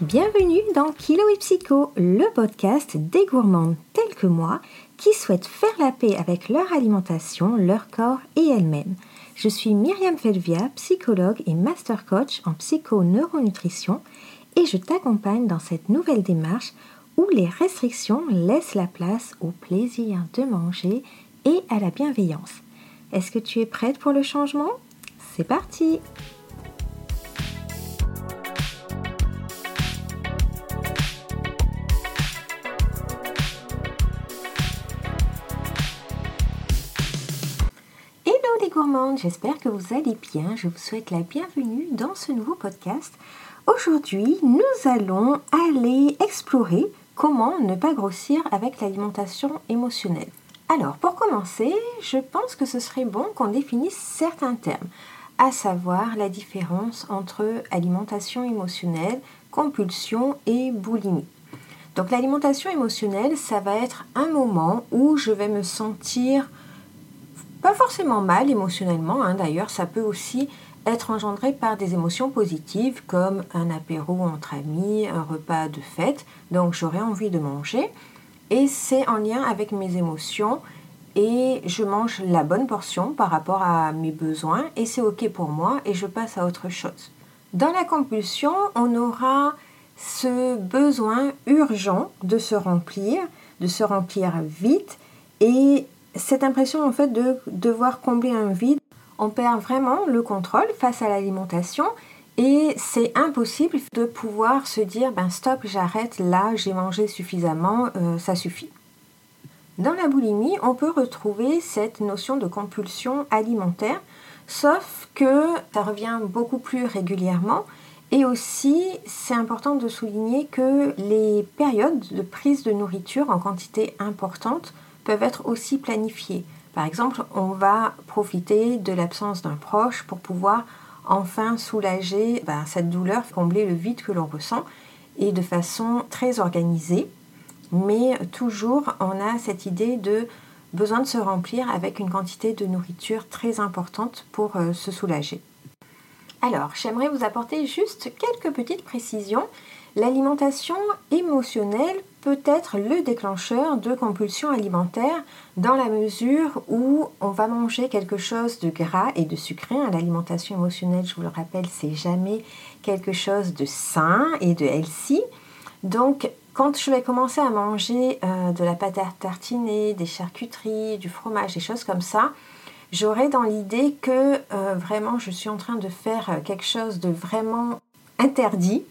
Bienvenue dans Kilo et Psycho, le podcast des gourmandes telles que moi qui souhaitent faire la paix avec leur alimentation, leur corps et elles-mêmes. Je suis Myriam Felvia, psychologue et master coach en psycho-neuronutrition et je t'accompagne dans cette nouvelle démarche où les restrictions laissent la place au plaisir de manger et à la bienveillance. Est-ce que tu es prête pour le changement? C'est parti j'espère que vous allez bien. Je vous souhaite la bienvenue dans ce nouveau podcast. Aujourd'hui, nous allons aller explorer comment ne pas grossir avec l'alimentation émotionnelle. Alors, pour commencer, je pense que ce serait bon qu'on définisse certains termes, à savoir la différence entre alimentation émotionnelle, compulsion et boulimie. Donc l'alimentation émotionnelle, ça va être un moment où je vais me sentir pas forcément mal émotionnellement, hein. d'ailleurs, ça peut aussi être engendré par des émotions positives comme un apéro entre amis, un repas de fête. Donc j'aurais envie de manger et c'est en lien avec mes émotions et je mange la bonne portion par rapport à mes besoins et c'est ok pour moi et je passe à autre chose. Dans la compulsion, on aura ce besoin urgent de se remplir, de se remplir vite et cette impression en fait de devoir combler un vide, on perd vraiment le contrôle face à l'alimentation et c'est impossible de pouvoir se dire ben stop, j'arrête là, j'ai mangé suffisamment, euh, ça suffit. Dans la boulimie, on peut retrouver cette notion de compulsion alimentaire, sauf que ça revient beaucoup plus régulièrement. Et aussi, c'est important de souligner que les périodes de prise de nourriture en quantité importante peuvent être aussi planifiées. Par exemple, on va profiter de l'absence d'un proche pour pouvoir enfin soulager ben, cette douleur, combler le vide que l'on ressent et de façon très organisée. Mais toujours, on a cette idée de besoin de se remplir avec une quantité de nourriture très importante pour euh, se soulager. Alors, j'aimerais vous apporter juste quelques petites précisions. L'alimentation émotionnelle être le déclencheur de compulsions alimentaires dans la mesure où on va manger quelque chose de gras et de sucré. Hein, l'alimentation émotionnelle, je vous le rappelle, c'est jamais quelque chose de sain et de healthy. Donc, quand je vais commencer à manger euh, de la pâte à tartiner, des charcuteries, du fromage, des choses comme ça, j'aurai dans l'idée que euh, vraiment je suis en train de faire quelque chose de vraiment interdit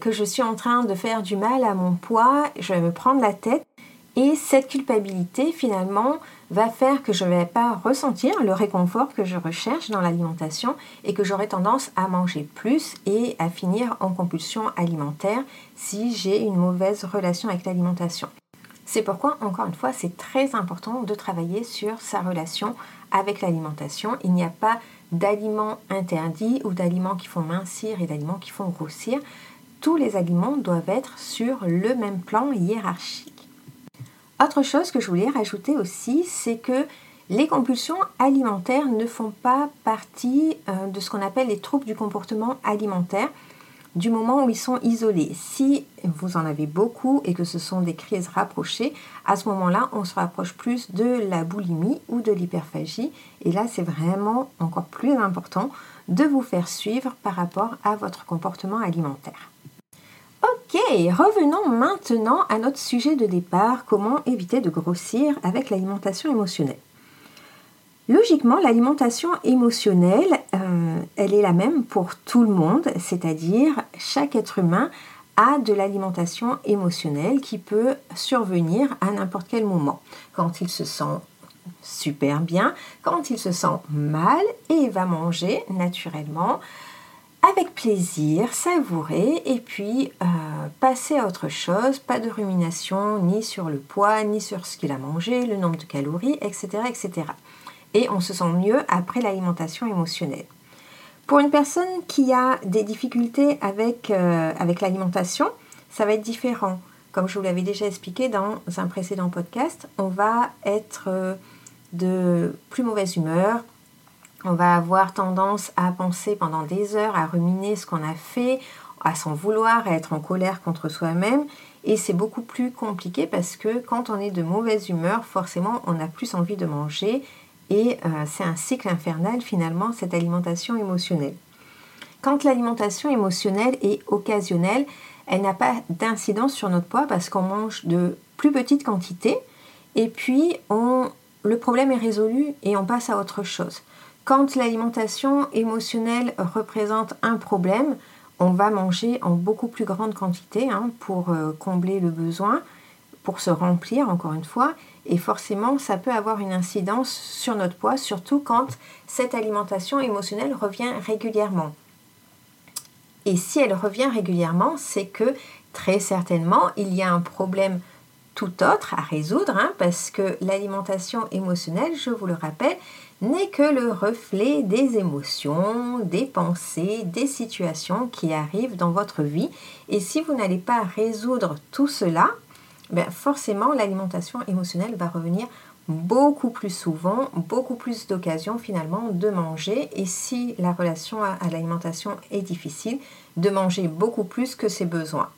que je suis en train de faire du mal à mon poids, je vais me prendre la tête et cette culpabilité finalement va faire que je ne vais pas ressentir le réconfort que je recherche dans l'alimentation et que j'aurai tendance à manger plus et à finir en compulsion alimentaire si j'ai une mauvaise relation avec l'alimentation. C'est pourquoi, encore une fois, c'est très important de travailler sur sa relation avec l'alimentation. Il n'y a pas d'aliments interdits ou d'aliments qui font mincir et d'aliments qui font grossir tous les aliments doivent être sur le même plan hiérarchique. Autre chose que je voulais rajouter aussi, c'est que les compulsions alimentaires ne font pas partie euh, de ce qu'on appelle les troubles du comportement alimentaire du moment où ils sont isolés. Si vous en avez beaucoup et que ce sont des crises rapprochées, à ce moment-là, on se rapproche plus de la boulimie ou de l'hyperphagie. Et là, c'est vraiment encore plus important de vous faire suivre par rapport à votre comportement alimentaire. Ok, revenons maintenant à notre sujet de départ, comment éviter de grossir avec l'alimentation émotionnelle. Logiquement, l'alimentation émotionnelle, euh, elle est la même pour tout le monde, c'est-à-dire chaque être humain a de l'alimentation émotionnelle qui peut survenir à n'importe quel moment, quand il se sent super bien, quand il se sent mal et va manger naturellement avec plaisir, savourer et puis euh, passer à autre chose, pas de rumination ni sur le poids, ni sur ce qu'il a mangé, le nombre de calories, etc. etc. Et on se sent mieux après l'alimentation émotionnelle. Pour une personne qui a des difficultés avec, euh, avec l'alimentation, ça va être différent. Comme je vous l'avais déjà expliqué dans un précédent podcast, on va être euh, de plus mauvaise humeur, on va avoir tendance à penser pendant des heures, à ruminer ce qu'on a fait, à s'en vouloir, à être en colère contre soi-même. Et c'est beaucoup plus compliqué parce que quand on est de mauvaise humeur, forcément, on a plus envie de manger. Et euh, c'est un cycle infernal finalement, cette alimentation émotionnelle. Quand l'alimentation émotionnelle est occasionnelle, elle n'a pas d'incidence sur notre poids parce qu'on mange de plus petites quantités et puis on, le problème est résolu et on passe à autre chose. Quand l'alimentation émotionnelle représente un problème, on va manger en beaucoup plus grande quantité hein, pour euh, combler le besoin, pour se remplir encore une fois, et forcément ça peut avoir une incidence sur notre poids, surtout quand cette alimentation émotionnelle revient régulièrement. Et si elle revient régulièrement, c'est que très certainement il y a un problème tout autre à résoudre, hein, parce que l'alimentation émotionnelle, je vous le rappelle, n'est que le reflet des émotions, des pensées, des situations qui arrivent dans votre vie. Et si vous n'allez pas résoudre tout cela, ben forcément l'alimentation émotionnelle va revenir beaucoup plus souvent, beaucoup plus d'occasions finalement de manger. Et si la relation à, l'alimentation est difficile, de manger beaucoup plus que ses besoins.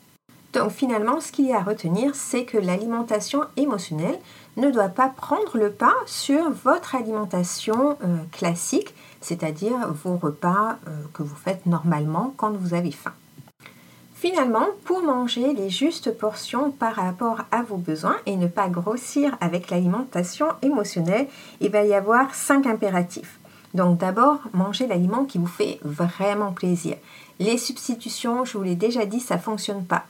Donc finalement, ce qu'il y a à retenir, c'est que l'alimentation émotionnelle ne doit pas prendre le pas sur votre alimentation euh, classique, c'est-à-dire vos repas euh, que vous faites normalement quand vous avez faim. Finalement, pour manger les justes portions par rapport à vos besoins et ne pas grossir avec l'alimentation émotionnelle, il va y avoir cinq impératifs. Donc d'abord, manger l'aliment qui vous fait vraiment plaisir. Les substitutions, je vous l'ai déjà dit, ça ne fonctionne pas.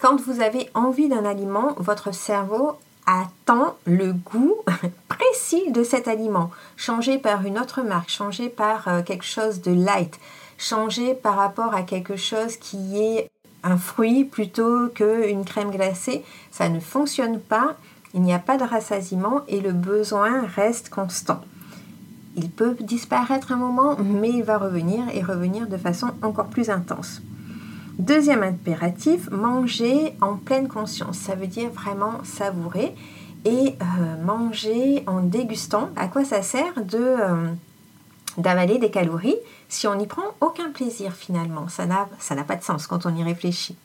Quand vous avez envie d'un aliment, votre cerveau attend le goût précis de cet aliment. Changé par une autre marque, changé par euh, quelque chose de light, changé par rapport à quelque chose qui est un fruit plutôt qu'une crème glacée, ça ne fonctionne pas, il n'y a pas de rassasiement et le besoin reste constant. Il peut disparaître un moment, mais il va revenir et revenir de façon encore plus intense. Deuxième impératif, manger en pleine conscience. Ça veut dire vraiment savourer et euh, manger en dégustant. À quoi ça sert de euh, d'avaler des calories si on n'y prend aucun plaisir finalement? Ça n'a, ça n'a pas de sens quand on y réfléchit.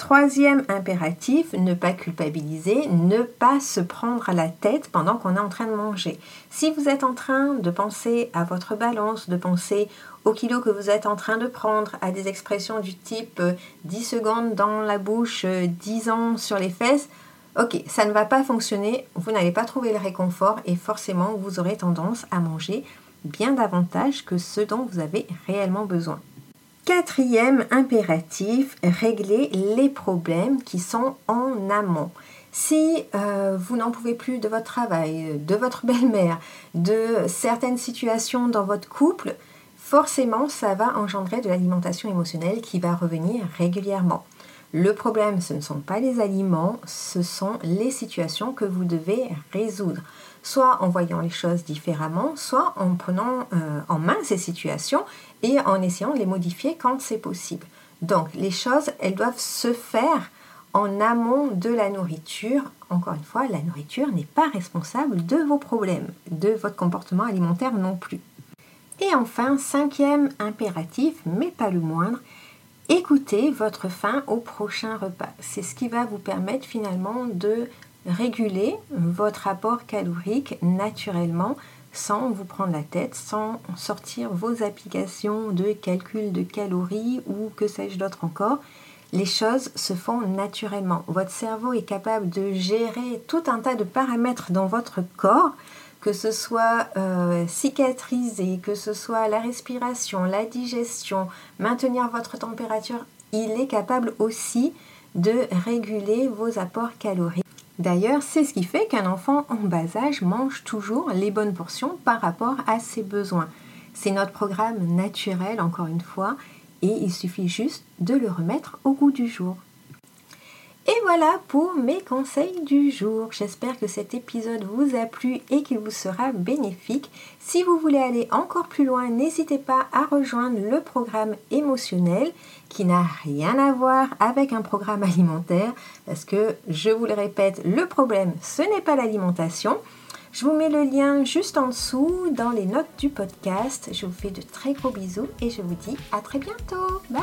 Troisième impératif, ne pas culpabiliser, ne pas se prendre à la tête pendant qu'on est en train de manger. Si vous êtes en train de penser à votre balance, de penser au kilo que vous êtes en train de prendre, à des expressions du type 10 euh, secondes dans la bouche, 10 euh, ans sur les fesses, ok, ça ne va pas fonctionner, vous n'allez pas trouver le réconfort et forcément vous aurez tendance à manger bien davantage que ce dont vous avez réellement besoin. Quatrième impératif, régler les problèmes qui sont en amont. Si euh, vous n'en pouvez plus de votre travail, de votre belle-mère, de certaines situations dans votre couple, forcément ça va engendrer de l'alimentation émotionnelle qui va revenir régulièrement. Le problème, ce ne sont pas les aliments, ce sont les situations que vous devez résoudre soit en voyant les choses différemment, soit en prenant euh, en main ces situations et en essayant de les modifier quand c'est possible. Donc les choses, elles doivent se faire en amont de la nourriture. Encore une fois, la nourriture n'est pas responsable de vos problèmes, de votre comportement alimentaire non plus. Et enfin, cinquième impératif, mais pas le moindre, écoutez votre faim au prochain repas. C'est ce qui va vous permettre finalement de réguler votre apport calorique naturellement sans vous prendre la tête, sans sortir vos applications de calcul de calories ou que sais-je d'autre encore. Les choses se font naturellement. Votre cerveau est capable de gérer tout un tas de paramètres dans votre corps, que ce soit euh, cicatriser, que ce soit la respiration, la digestion, maintenir votre température. Il est capable aussi de réguler vos apports caloriques. D'ailleurs, c'est ce qui fait qu'un enfant en bas âge mange toujours les bonnes portions par rapport à ses besoins. C'est notre programme naturel, encore une fois, et il suffit juste de le remettre au goût du jour. Et voilà pour mes conseils du jour. J'espère que cet épisode vous a plu et qu'il vous sera bénéfique. Si vous voulez aller encore plus loin, n'hésitez pas à rejoindre le programme émotionnel qui n'a rien à voir avec un programme alimentaire parce que, je vous le répète, le problème, ce n'est pas l'alimentation. Je vous mets le lien juste en dessous dans les notes du podcast. Je vous fais de très gros bisous et je vous dis à très bientôt. Bye